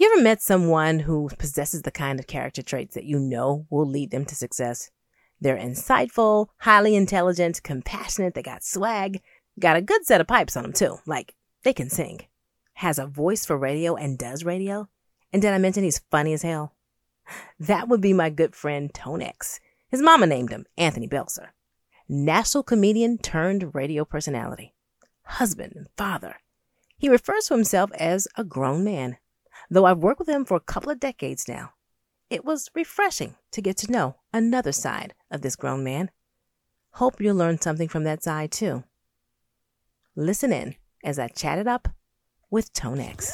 You ever met someone who possesses the kind of character traits that you know will lead them to success? They're insightful, highly intelligent, compassionate, they got swag, got a good set of pipes on them too. Like, they can sing, has a voice for radio and does radio. And did I mention he's funny as hell? That would be my good friend Tonex. His mama named him Anthony Belser. National comedian turned radio personality, husband and father. He refers to himself as a grown man, though I've worked with him for a couple of decades now. It was refreshing to get to know another side of this grown man. Hope you'll learn something from that side too. Listen in as I chat it up with Tonex.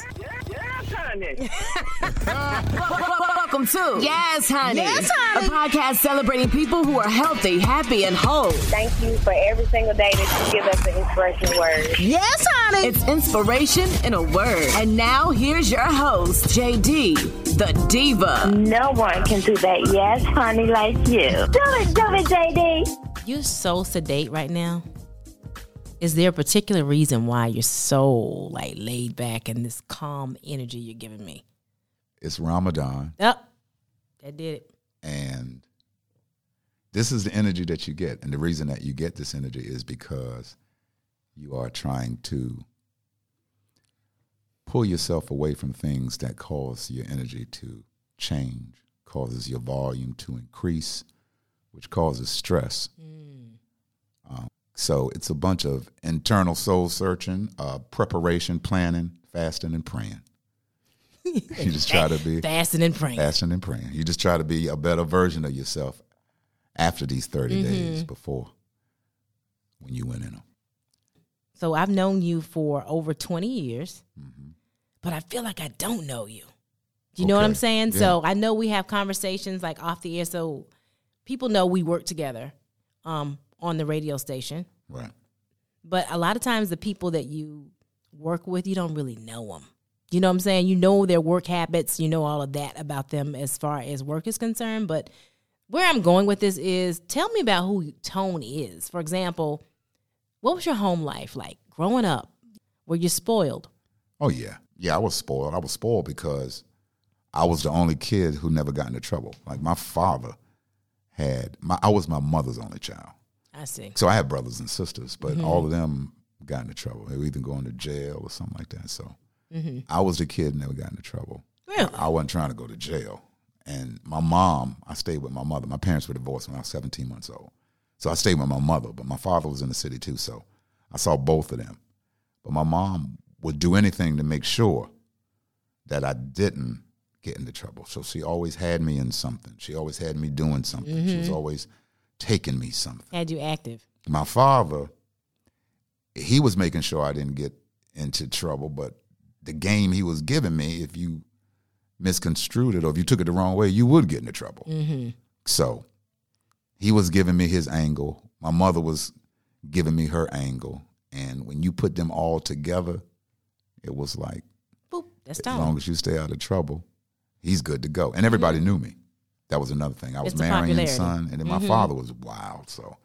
Welcome to Yes, honey. Yes, honey. A podcast celebrating people who are healthy, happy, and whole. Thank you for every single day that you give us an inspiration word. Yes, honey. It's inspiration in a word. And now here's your host, JD, the diva. No one can do that. Yes, honey, like you. Do it, do it, JD. You're so sedate right now. Is there a particular reason why you're so like laid back and this calm energy you're giving me? It's Ramadan, Yep. That did it. and this is the energy that you get. And the reason that you get this energy is because you are trying to pull yourself away from things that cause your energy to change, causes your volume to increase, which causes stress. Um, so it's a bunch of internal soul searching, uh, preparation, planning, fasting, and praying. you just try to be Fasting and praying. fasting and praying. You just try to be a better version of yourself after these 30 days before when you went in them. So I've known you for over 20 years, but I feel like I don't know you. Do you know what I'm saying? Yeah. So I know we have conversations like off the air, so people know we work together um, on the radio station. Right. But a lot of times, the people that you work with, you don't really know them. You know what I'm saying? You know their work habits, you know all of that about them as far as work is concerned. But where I'm going with this is tell me about who Tone is. For example, what was your home life like growing up? Were you spoiled? Oh, yeah. Yeah, I was spoiled. I was spoiled because I was the only kid who never got into trouble. Like my father had, my, I was my mother's only child. I see. So I had brothers and sisters, but mm-hmm. all of them got into trouble. They were either going to jail or something like that. So mm-hmm. I was the kid never got into trouble. Really? I wasn't trying to go to jail. And my mom, I stayed with my mother. My parents were divorced when I was 17 months old. So I stayed with my mother, but my father was in the city too. So I saw both of them. But my mom would do anything to make sure that I didn't get into trouble. So she always had me in something. She always had me doing something. She was mm-hmm. always taking me something Had you active? my father, he was making sure I didn't get into trouble, but the game he was giving me, if you misconstrued it or if you took it the wrong way, you would get into trouble. Mm-hmm. So he was giving me his angle. My mother was giving me her angle. And when you put them all together, it was like, Boop. That's as long as you stay out of trouble, he's good to go. And everybody mm-hmm. knew me. That was another thing. I was marrying popularity. son, and then my father was wild. So,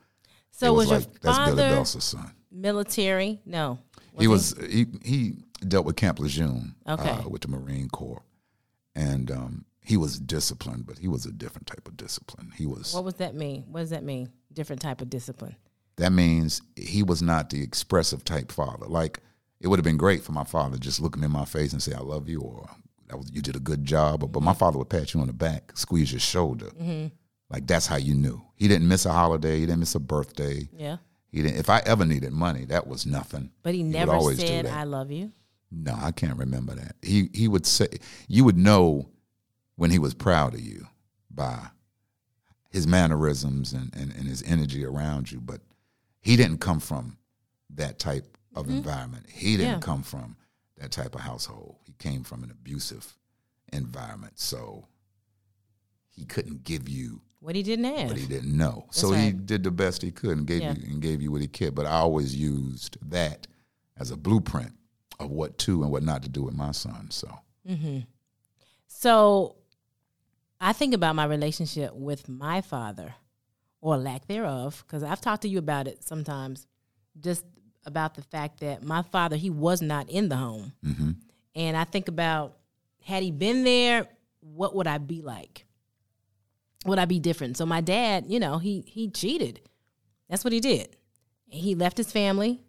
so was, was, like, your that's Billy father Belser's son. military? No. he was he he dealt with Camp Lejeune Okay. uh, with the Marine Corps, and um, he was disciplined, but he was a different type of discipline. He was What does that mean? What does that mean? Different type of discipline. that means he was not the expressive type father. Like it would have been great for my father just look me in my face and say I love you or was you did a good job, but, but my father would pat you on the back, squeeze your shoulder, like that's how you knew. He didn't miss a holiday, he didn't miss a birthday. Yeah. He didn't. If I ever needed money, that was nothing. But he would never said. I love you. No, I can't remember that. He he would say you would know when he was proud of you by his mannerisms and, and, and his energy around you. But he didn't come from that type of environment. He didn't Mm-hmm. Yeah. come from that type of household. He came from an abusive environment. So he couldn't give you What he didn't have. what he didn't know. so he did the best he could and gave Yeah. you and gave you what he could. But I always used that as a blueprint of what to and what not to do with my son. So mm-hmm. So I think about my relationship with my father or lack thereof, because I've talked to you about it sometimes, just about the fact that my father, he was not in the home. And I think about had he been there, what would I be like? Would I be different? So my dad, you know, he he cheated. That's what he did. He left his family,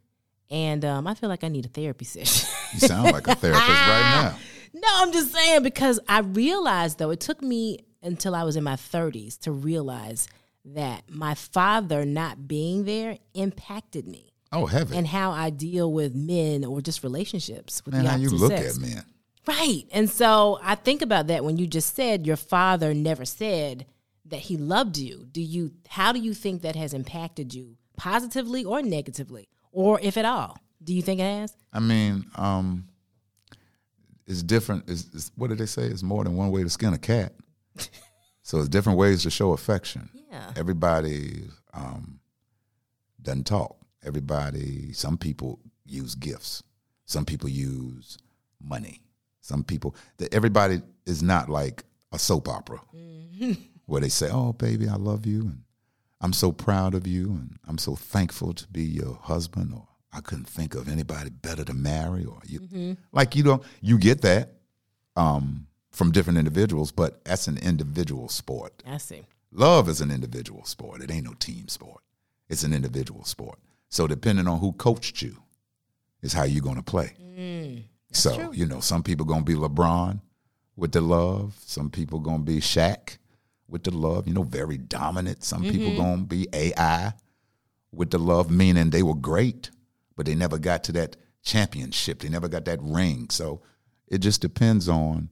and um, I feel like I need a therapy session. You sound like a therapist right now. No, I'm just saying because I realized though it took me until I was in my 30s to realize that my father not being there impacted me Oh, heaven. and how I deal with men or just relationships with the how you look sex. at men. Right. And so I think about that when you just said your father never said that he loved you. Do you how do you think that has impacted you positively or negatively or if at all? Do you think it has? I mean, um, it's different. It's, it's, what did they say? It's more than one way to skin a cat. so it's different ways to show affection. Yeah. Everybody um, doesn't talk. Everybody, some people use gifts. Some people use money. Some people, that everybody is not like a soap opera where they say, "Oh, baby, I love you," and I'm so proud of you, and I'm so thankful to be your husband, or I couldn't think of anybody better to marry, or you, like you don't, you get that um, from different individuals, but that's an individual sport. I see. Love is an individual sport. It ain't no team sport. It's an individual sport. So depending on who coached you, is how you're going to play. Mm, so you know, some people going to be LeBron with the love. Some people going to be Shaq with the love. You know, very dominant. Some people mm-hmm. going to be AI with the love, meaning they were great, but they never got to that championship. They never got that ring. So it just depends on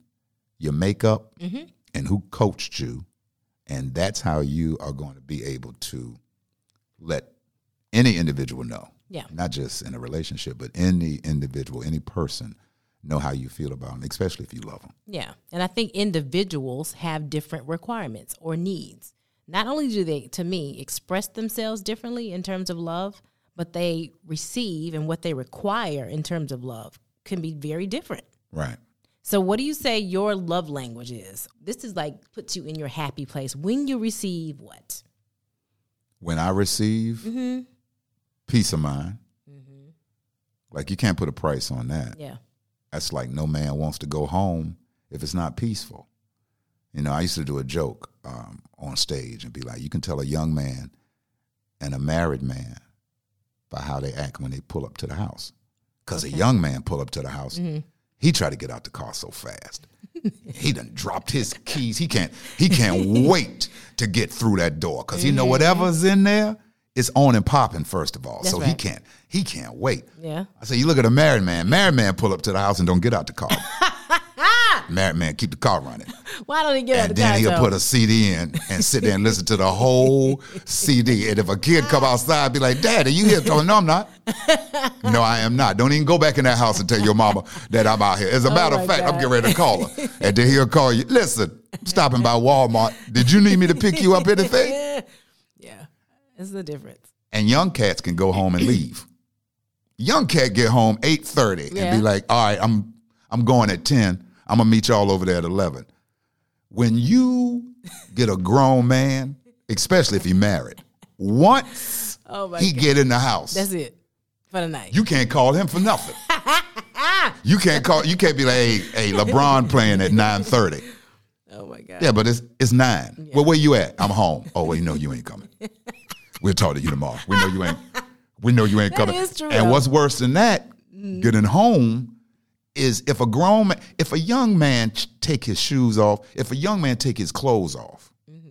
your makeup mm-hmm. and who coached you. And that's how you are going to be able to let any individual know. Yeah. Not just in a relationship, but any individual, any person know how you feel about them, especially if you love them. Yeah. And I think individuals have different requirements or needs. Not only do they, to me, express themselves differently in terms of love, but they receive and what they require in terms of love can be very different. Right. So, what do you say your love language is? This is like puts you in your happy place when you receive what? When I receive mm-hmm. Peace of mind, like you can't put a price on that. Yeah. That's like no man wants to go home if it's not peaceful. You know, I used to do a joke um, on stage and be like, you can tell a young man and a married man by how they act when they pull up to the house. Because a young man pull up to the house, he try to get out the car so fast. he done dropped his keys. He can't. He can't wait to get through that door because he know whatever's in there is on and popping. First of all, That's so he can't. He can't wait. Yeah. I say, you look at a married man. Married man pull up to the house and don't get out the car. married man keep the car running, Why don't he get out and the then car? he'll so- put a CD in and sit there and listen to the whole CD. And if a kid come outside, be like, "Dad, are you here?" Him, "No, I'm not. No, I am not. Don't even go back in that house and tell your mama that I'm out here." As a oh, matter Oh my of fact, I'm getting ready to call her, and then he'll call you. Listen, stopping by Walmart. Did you need me to pick you up anything? Yeah. It's the difference. and young cats can go home and leave. Young cat get home eight thirty and be like, "All right, I'm I'm going at ten. I'm gonna meet y'all over there at 11. When you get a grown man, especially if he married, once Oh my he God. get in the house, That's it for the night. you can't call him for nothing. you can't call. You can't be like, "Hey, hey, LeBron playing at 9:30." oh my God. Yeah, but it's it's nine. Well, where you at? I'm home. Oh, wait, no, you ain't coming. We'll talk to you tomorrow. We know you ain't. We know you ain't That coming. is true, and what's worse than that? Getting home is if a grown man, if a young man take his shoes off, if a young man take his clothes off, Mm-hmm.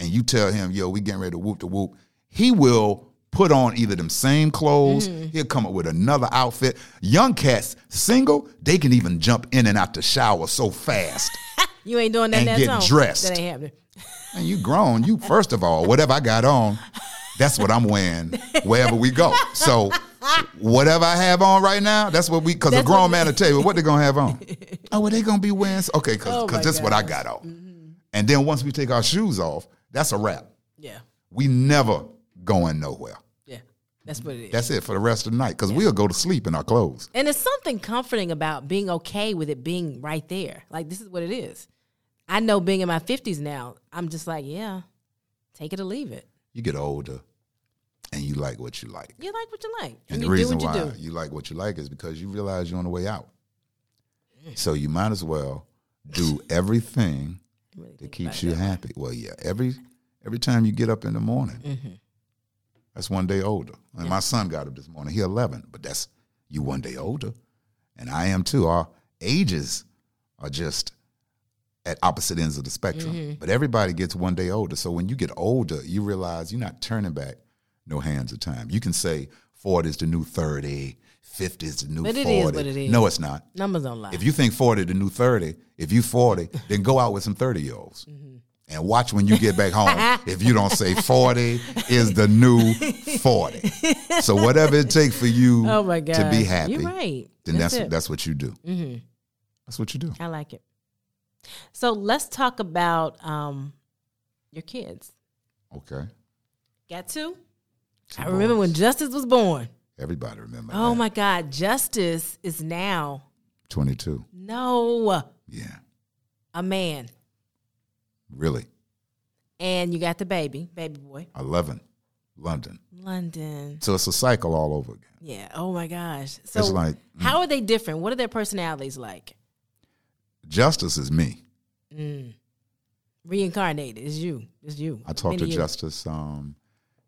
and you tell him, "Yo, we getting ready to whoop the whoop," he will put on either them same clothes. Mm-hmm. He'll come up with another outfit. Young cats, single, they can even jump in and out the shower so fast. You ain't doing that And that get dressed. That ain't happening. And you grown. You first of all, whatever I got on, that's what I'm wearing wherever we go. So whatever I have on right now, that's what we. Because a grown man will tell you what they're gonna have on. Oh, well, they gonna be wearing. Okay, because Oh, my that's what I got on. Mm-hmm. And then once we take our shoes off, that's a wrap. Yeah. We never going nowhere. Yeah. That's what it is. That's it for the rest of the night. Because we'll go to sleep in our clothes. And there's something comforting about being okay with it being right there. Like this is what it is. I know being in my 50s now, I'm just like, yeah, take it or leave it. You get older, and you like what you like. You like what you like. And, And, the you do reason you why do. you like what you like is because you realize you're on the way out. So you might as well do everything Really that keeps you it. happy. Well, yeah, every every time you get up in the morning, Mm-hmm. that's one day older. And my son got up this morning. He 11, but that's you one day older, and I am too. Our ages are just at opposite ends of the spectrum. Mm-hmm. But everybody gets one day older. So when you get older, you realize you're not turning back no hands of time. You can say 40 is the new 30, 50 is the new But it 40. is what it is. No, it's not. Numbers don't lie. If you think 40 the new 30, if you 40, then go out with some 30 year olds. Mm-hmm. And watch when you get back home if you don't say 40 is the new 40. So whatever it takes for you oh my god, to be happy, You're right. then that's it. that's what you do. Mhm. That's what you do. I like it. So let's talk about um, your kids. Okay. Got two? Two I remember when. Justice was born. Everybody remember Oh that. my God, Justice is now 22. no Yeah. a man, Really. and you got the baby, baby boy, 11. London. London. So it's a cycle all over again. Yeah. Oh my gosh. So It's like mm. how are they different? What are their personalities like? Justice is me. Reincarnated is you. It's you. I talked to. Justice um,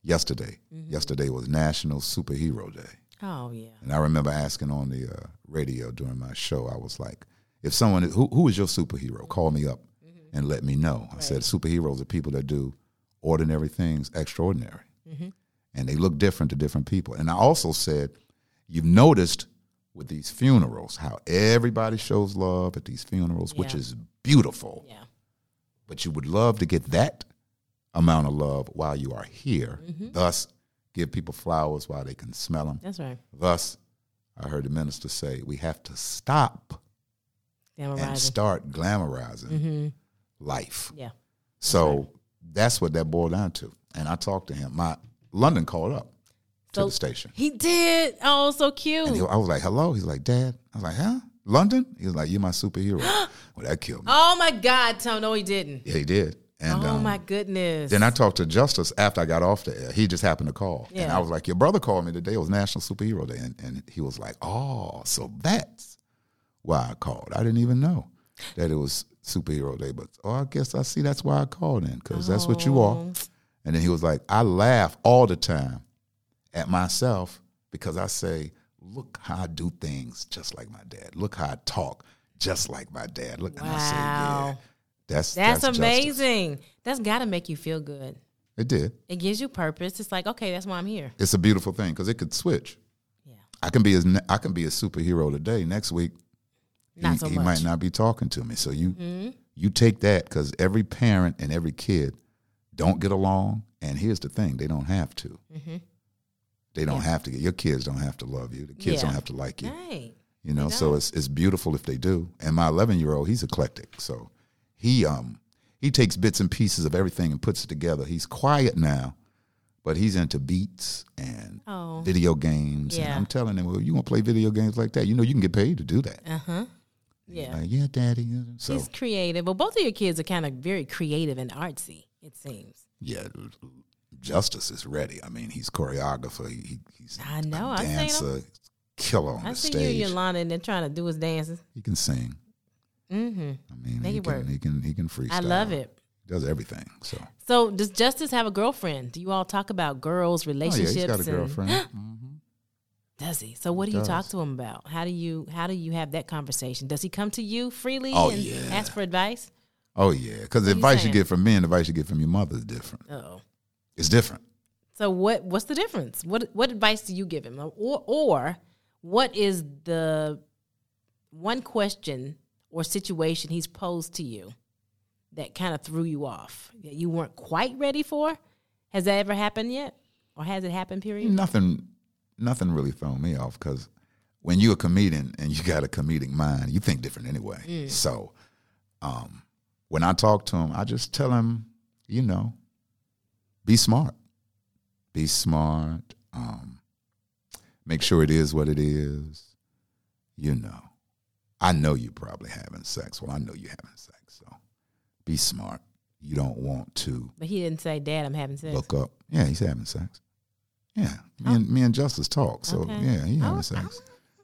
yesterday. Mm-hmm. Yesterday was National Superhero Day. Oh yeah. And I remember asking on the uh, radio during my show, I was like, if someone, who, who is your superhero? Call me up Mm-hmm. and let me know. I said, superheroes are people that do ordinary things extraordinary. Mm-hmm. And they look different to different people. And I also said, you've noticed with these funerals how everybody shows love at these funerals, which is beautiful. Yeah. But you would love to get that amount of love while you are here. Mm-hmm. Thus, give people flowers while they can smell them. That's right. Thus, I heard the minister say we have to stop and start glamorizing Mm-hmm. life. Yeah. So that's what that boiled down to. And I talked to him. My London called up to the station. He did. Oh, so cute. And he, I was like, hello. He's like, Dad. I was like, huh? London? He was like, you're my superhero. well, that killed me. oh my God, Tom. No, he didn't. Yeah, he did. And oh um, my goodness. then I talked to Justice after I got off the air. He just happened to call. And I was like, Your brother called me today. It was National Superhero Day. And, and he was like, Oh, so that's why I called. I didn't even know that it was Superhero Day. But oh, I guess I see that's why I called in because that's what you are. Oh. And then he was like, I laugh all the time at myself because I say, Look how I do things just like my dad. Look how I talk just like my dad. Look, and I say, Yeah, Wow. that's, That's, justice." amazing. That's got to make you feel good. It did. It gives you purpose. It's like, okay, that's why I'm here. It's a beautiful thing because it could switch. Yeah. I can be as I can be a superhero today. Next week, Not he, so he. Mm-hmm. might not be talking to me. So you you take that because every parent and every kid don't get along. And here's the thing: they don't have to. They don't have to get your kids don't have to love you. The kids. Yeah. don't have to like you. Right. You know, so it's it's beautiful if they do. And my 11 year old, he's eclectic. So he um he takes bits and pieces of everything and puts it together. He's quiet now, but he's into beats and Oh. video games. And Yeah. I'm telling him, well, you want to play video games like that? You know, you can get paid to do that. Uh huh. Yeah. Like, yeah, daddy. So He's creative. Well, both of your kids are kind of very creative and artsy, it seems. yeah, Justice is ready. I mean, he's choreographer. He, he- he's I know. a I seen him. dancer, killer on I the see stage. you, Yolanda, and they're trying to do his dances. He can sing. Mm-hmm. I mean, he it can, he can he can freestyle. I love it. He does everything. So So, does Justice have a girlfriend? Do you all talk about girls, oh yeah, relationships? he's got a girlfriend. hmm Does he? So, what do He you talk to him about? How do you how do you have that conversation? Does he come to you freely Oh, and yeah. ask for advice? Oh yeah, because the What you advice you get from me and the advice you get from your mother is different. Oh, It's different. so what? What's the difference? What what advice do you give him, or or what is the one question or situation he's posed to you that kind of threw you off that you weren't quite ready for? Has that ever happened yet, or has it happened? Period. Nothing, nothing really thrown me off because when you're a comedian and you got a comedic mind, you think different anyway. Mm. So, um, when I talk to him, I just tell him, you know, be smart, be smart. Um, make sure it is what it is. You know, I know you probably having sex. Well, I know you having sex. So, be smart. You don't want to But he didn't say, "Dad, I'm having sex." look up. Yeah, he's having sex. Yeah, me and me and Justice talk. So Okay. yeah, he having Oh, sex.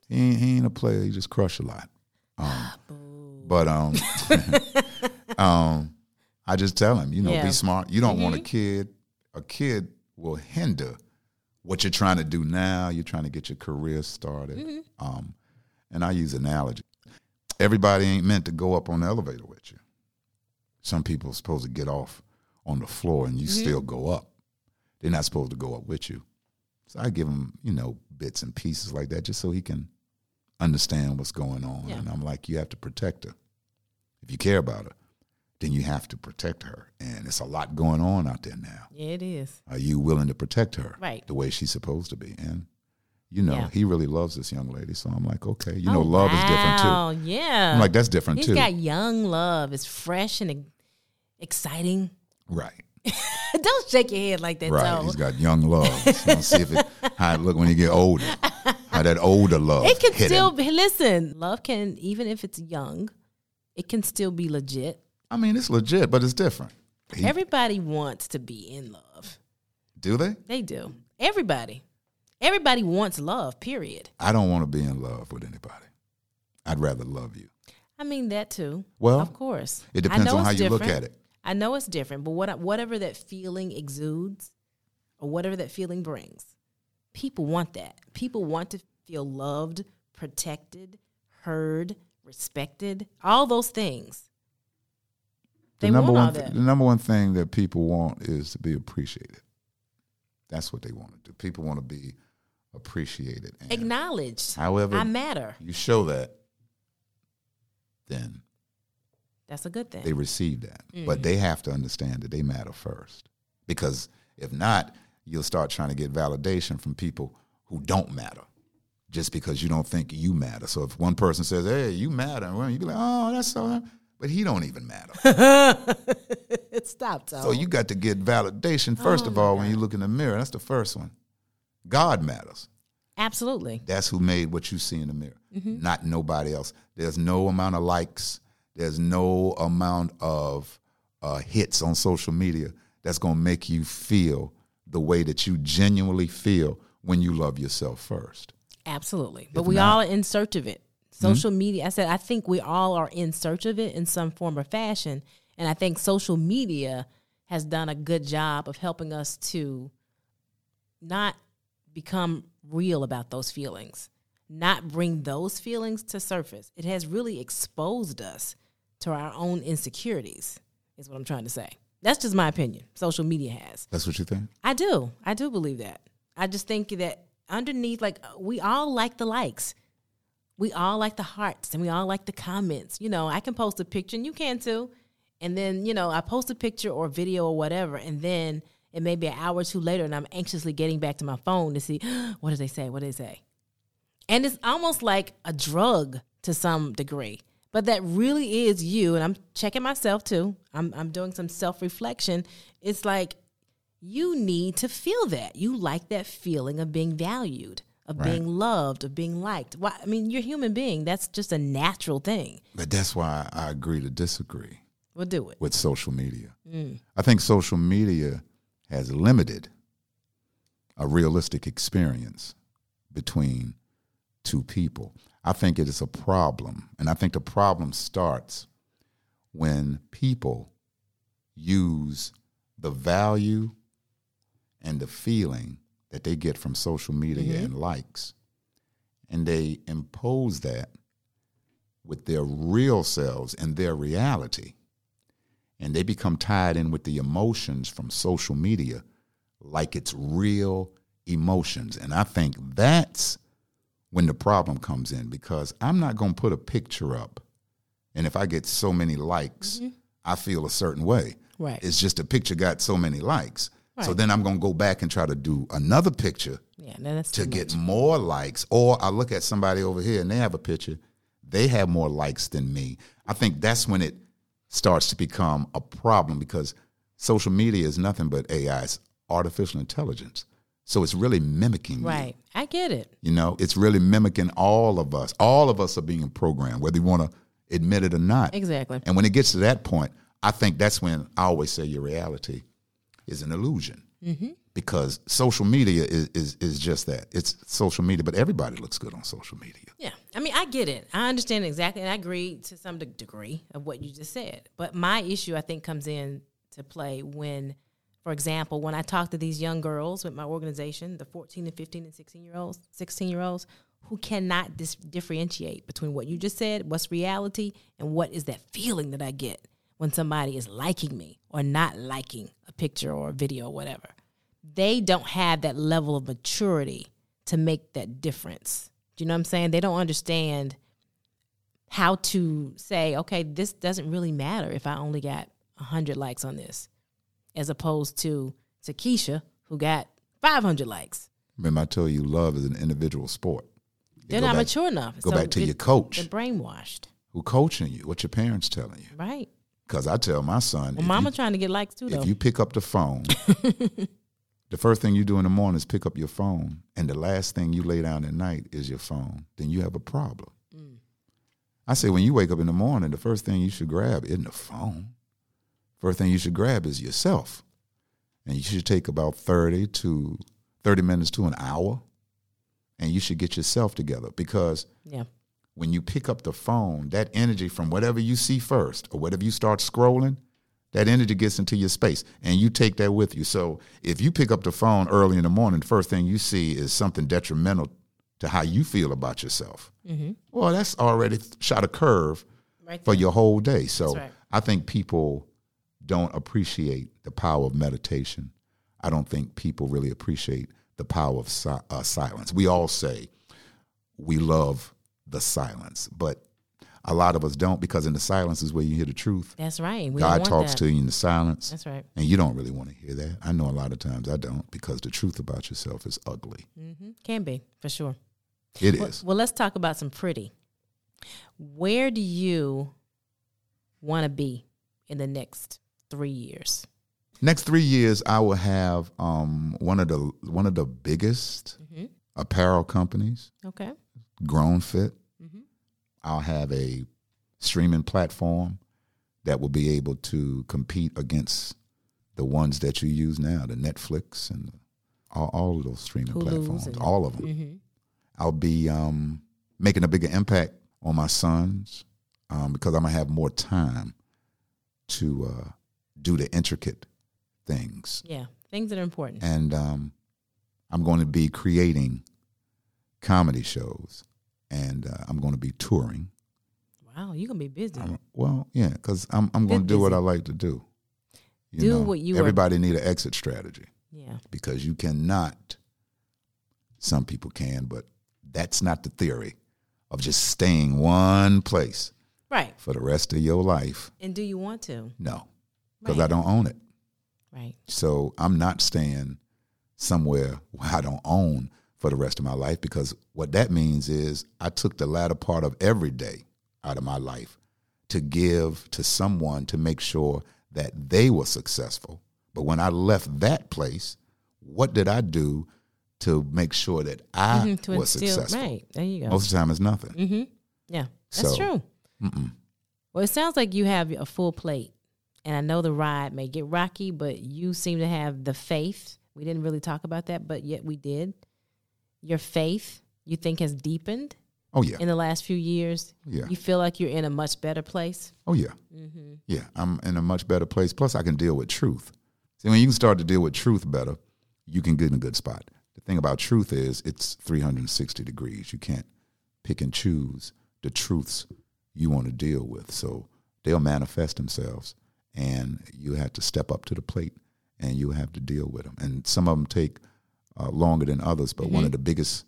He ain't, he ain't a player. He just crush a lot. Um, but um, um, I just tell him, you know, Yeah. Mm-hmm. be smart. You don't want a kid. A kid will hinder what you're trying to do now. You're trying to get your career started. Mm-hmm. Um, and I use analogy. Everybody ain't meant to go up on the elevator with you. Some people are supposed to get off on the floor and you Mm-hmm. still go up. They're not supposed to go up with you. So I give him, you know, bits and pieces like that just so he can understand what's going on. Yeah. And I'm like, you have to protect her. If you care about her, then you have to protect her. And it's a lot going on out there now. Yeah, it is. Are you willing to protect her Right. the way she's supposed to be? And you know, Yeah. he really loves this young lady. So I'm like, okay, you oh, know, love is different too. Oh, Yeah. I'm like, that's different He's too. He's got young love. It's fresh and exciting. right. Don't shake your head like that, Right. He's got young love. So see if it how it look when you get older. How that older love. It can still him. be, listen, love can, even if it's young, it can still be legit. I mean, it's legit, but it's different. He- Everybody wants to be in love. do they? They do. Everybody. Everybody wants love, period. I don't want to be in love with anybody. I'd rather love you. I mean, that too. Well, of course. it depends on how it's you look at it. I know it's different, but what, whatever that feeling exudes or whatever that feeling brings, people want that. People want to feel loved, protected, heard, respected, all those things. The They number one, th- the number one thing that people want is to be appreciated. That's what they want to do. People want to be appreciated. And Acknowledged. however I matter. you show that, then That's a good thing. they receive that. Mm. But they have to understand that they matter first. Because if not, you'll start trying to get validation from people who don't matter just because you don't think you matter. So if one person says, hey, you matter, well, you be like, oh, that's so, but he don't even matter. Stop, Tom. so you got to get validation, first of all, when you look in the mirror. That's the first one. God matters. Absolutely. That's who made what you see in the mirror, not nobody else. There's no amount of likes. There's no amount of uh, hits on social media that's going to make you feel the way that you genuinely feel when you love yourself first. Absolutely. But we not- all are in search of it. Mm-hmm. Social media, I said, I think we all are in search of it in some form or fashion. And I think social media has done a good job of helping us to not become real about those feelings, not bring those feelings to surface. It has really exposed us to our own insecurities, is what I'm trying to say. That's just my opinion. Social media has. That's what you think? I do. I do believe that. I just think that underneath, like, we all like the likes. We all like the hearts and we all like the comments. You know, I can post a picture and you can too. And then, you know, I post a picture or video or whatever. And then it may be an hour or two later and I'm anxiously getting back to my phone to see what did they say? What did they say? And it's almost like a drug to some degree. But that really is you. And I'm checking myself too. I'm, I'm doing some self reflection. It's like you need to feel that. You like that feeling of being valued, of Right. being loved, of being liked. Why, I mean, you're a human being. That's just a natural thing. But that's why I agree to disagree We'll do it. with social media. Mm. I think social media has limited a realistic experience between two people. I think it is a problem. And I think the problem starts when people use the value and the feeling that they get from social media mm-hmm. and likes, and they impose that with their real selves and their reality. And they become tied in with the emotions from social media like it's real emotions. And I think that's when the problem comes in because I'm not going to put a picture up. And if I get so many likes, mm-hmm. I feel a certain way. Right. It's just a picture got so many likes. So then I'm going to go back and try to do another picture Yeah, no, to get much. more likes. Or I look at somebody over here and they have a picture, they have more likes than me. I think that's when it starts to become a problem because social media is nothing but AI, it's artificial intelligence. So it's really mimicking you. Right. I get it. You know, it's really mimicking all of us. All of us are being programmed, whether you want to admit it or not. Exactly. And when it gets to that point, I think that's when I always say your reality is an illusion. Mm-hmm. because social media is, is is just that. It's social media, but everybody looks good on social media. Yeah, I mean, I get it. I understand exactly, and I agree to some de- degree of what you just said. But my issue, I think, comes in to play when, for example, when I talk to these young girls with my organization, the 14 and 15 and 16 year olds, 16 year olds, who cannot dis- differentiate between what you just said, what's reality, and what is that feeling that I get when somebody is liking me or not liking a picture or a video or whatever. They don't have that level of maturity to make that difference. Do you know what I'm saying? They don't understand how to say, okay, this doesn't really matter if I only got 100 likes on this, as opposed to Takesha, who got 500 likes. Remember, I told you, love is an individual sport. You They're not back- mature enough. Go So back to it- your coach, They're brainwashed, who coaching you, what your parents telling you. right? Because I tell my son, Well, mama you, trying to get likes too, though. if you pick up the phone, the first thing you do in the morning is pick up your phone, and the last thing you lay down at night is your phone, then you have a problem. Mm. I say, when you wake up in the morning, the first thing you should grab isn't the phone. First thing you should grab is yourself. And you should take about 30 to 30 minutes to an hour, and you should get yourself together because yeah, when you pick up the phone, that energy from whatever you see first or whatever you start scrolling, that energy gets into your space and you take that with you. So if you pick up the phone early in the morning, the first thing you see is something detrimental to how you feel about yourself. Well, that's already shot a curve right. for your whole day. So right. I think people don't appreciate the power of meditation. I don't think people really appreciate the power of si- uh, silence. We all say we love the silence, but a lot of us don't because in the silence is where you hear the truth. That's right. We God talks that. to you in the silence, That's right. and you don't really want to hear that. I know a lot of times I don't because the truth about yourself is ugly. hmm Can be for sure. It Well, is. well, let's talk about some pretty. Where do you want to be in the next three years? Next three years, I will have um, one of the one of the biggest Mm-hmm. apparel companies, Okay. Grown Fit. Mm-hmm. I'll have a streaming platform that will be able to compete against the ones that you use now, the Netflix and all, all of those streaming Hulu's platforms, and- all of them. Mm-hmm. I'll be um, making a bigger impact on my sons um, because I'm gonna have more time to uh, do the intricate things, Yeah. Things that are important. and um, I'm going to be creating comedy shows, and uh, I'm going to be touring. Wow, you're gonna be busy. I'm- well, yeah, because I'm I'm going to do what. I like to do. You Do what you are- Everybody need an exit strategy yeah. because you cannot. Some people can, but that's not the theory of just staying one place Right. for the rest of your life. And do you want to? No, because Right. I don't own it. Right. So I'm not staying somewhere where I don't own for the rest of my life because what that means is I took the latter part of every day out of my life to give to someone to make sure that they were successful. But when I left that place, what did I do to make sure that I Mhm, to was instill- successful? Right. There you go. Most of the time, it's nothing. Mm-hmm. Yeah, that's So, true. Well, it sounds like you have a full plate, and I know the ride may get rocky, but you seem to have the faith. We didn't really talk about that, but yet we did. Your faith, you think, has deepened Oh yeah, in the last few years. Yeah. You feel like you're in a much better place. oh yeah, Mm-hmm. yeah. I'm in a much better place. Plus, I can deal with truth. See, when you can start to deal with truth better, you can get in a good spot. The thing about truth is it's 360 degrees. You can't pick and choose the truths you want to deal with. So they'll manifest themselves, and you have to step up to the plate, and you have to deal with them. And some of them take uh, longer than others, but one mm-hmm. of the biggest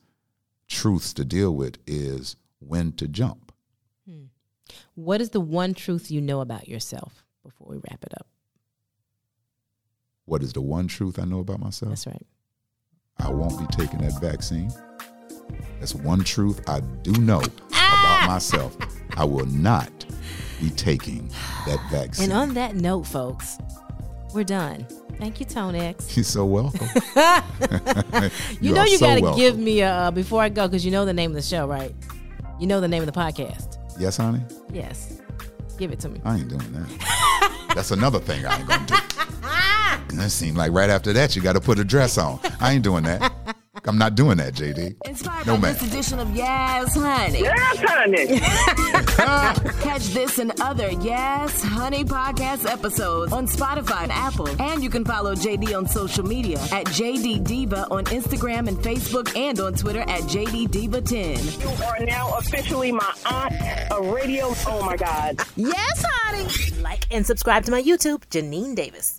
truths to deal with is when to jump. Hmm. What is the one truth you know about yourself before we wrap it up? What is the one truth I know about myself? That's right. I won't be taking that vaccine. That's one truth I do know about ah! myself. I will not be taking that vaccine. And on that note, folks, we're done. Thank you, Tone X. You're so welcome. You, know you so got to give me a uh, before I go because you know the name of the show, right? You know the name of the podcast. Yes, honey? Yes, give it to me. I ain't doing that. That's another thing I ain't gonna do. And it seemed like right after that, you got to put a dress on. I ain't doing that. I'm not doing that, JD. Inspired No, by ma'am. this edition of Yes Honey. Yes, honey. Catch this and other Yes Honey podcast episodes on Spotify and Apple. And you can follow JD on social media at JD Diva on Instagram and Facebook and on Twitter at JD Diva10. You are now officially my aunt, a radio. Oh my God. Yes, honey. Like and subscribe to my YouTube, Janine Davis.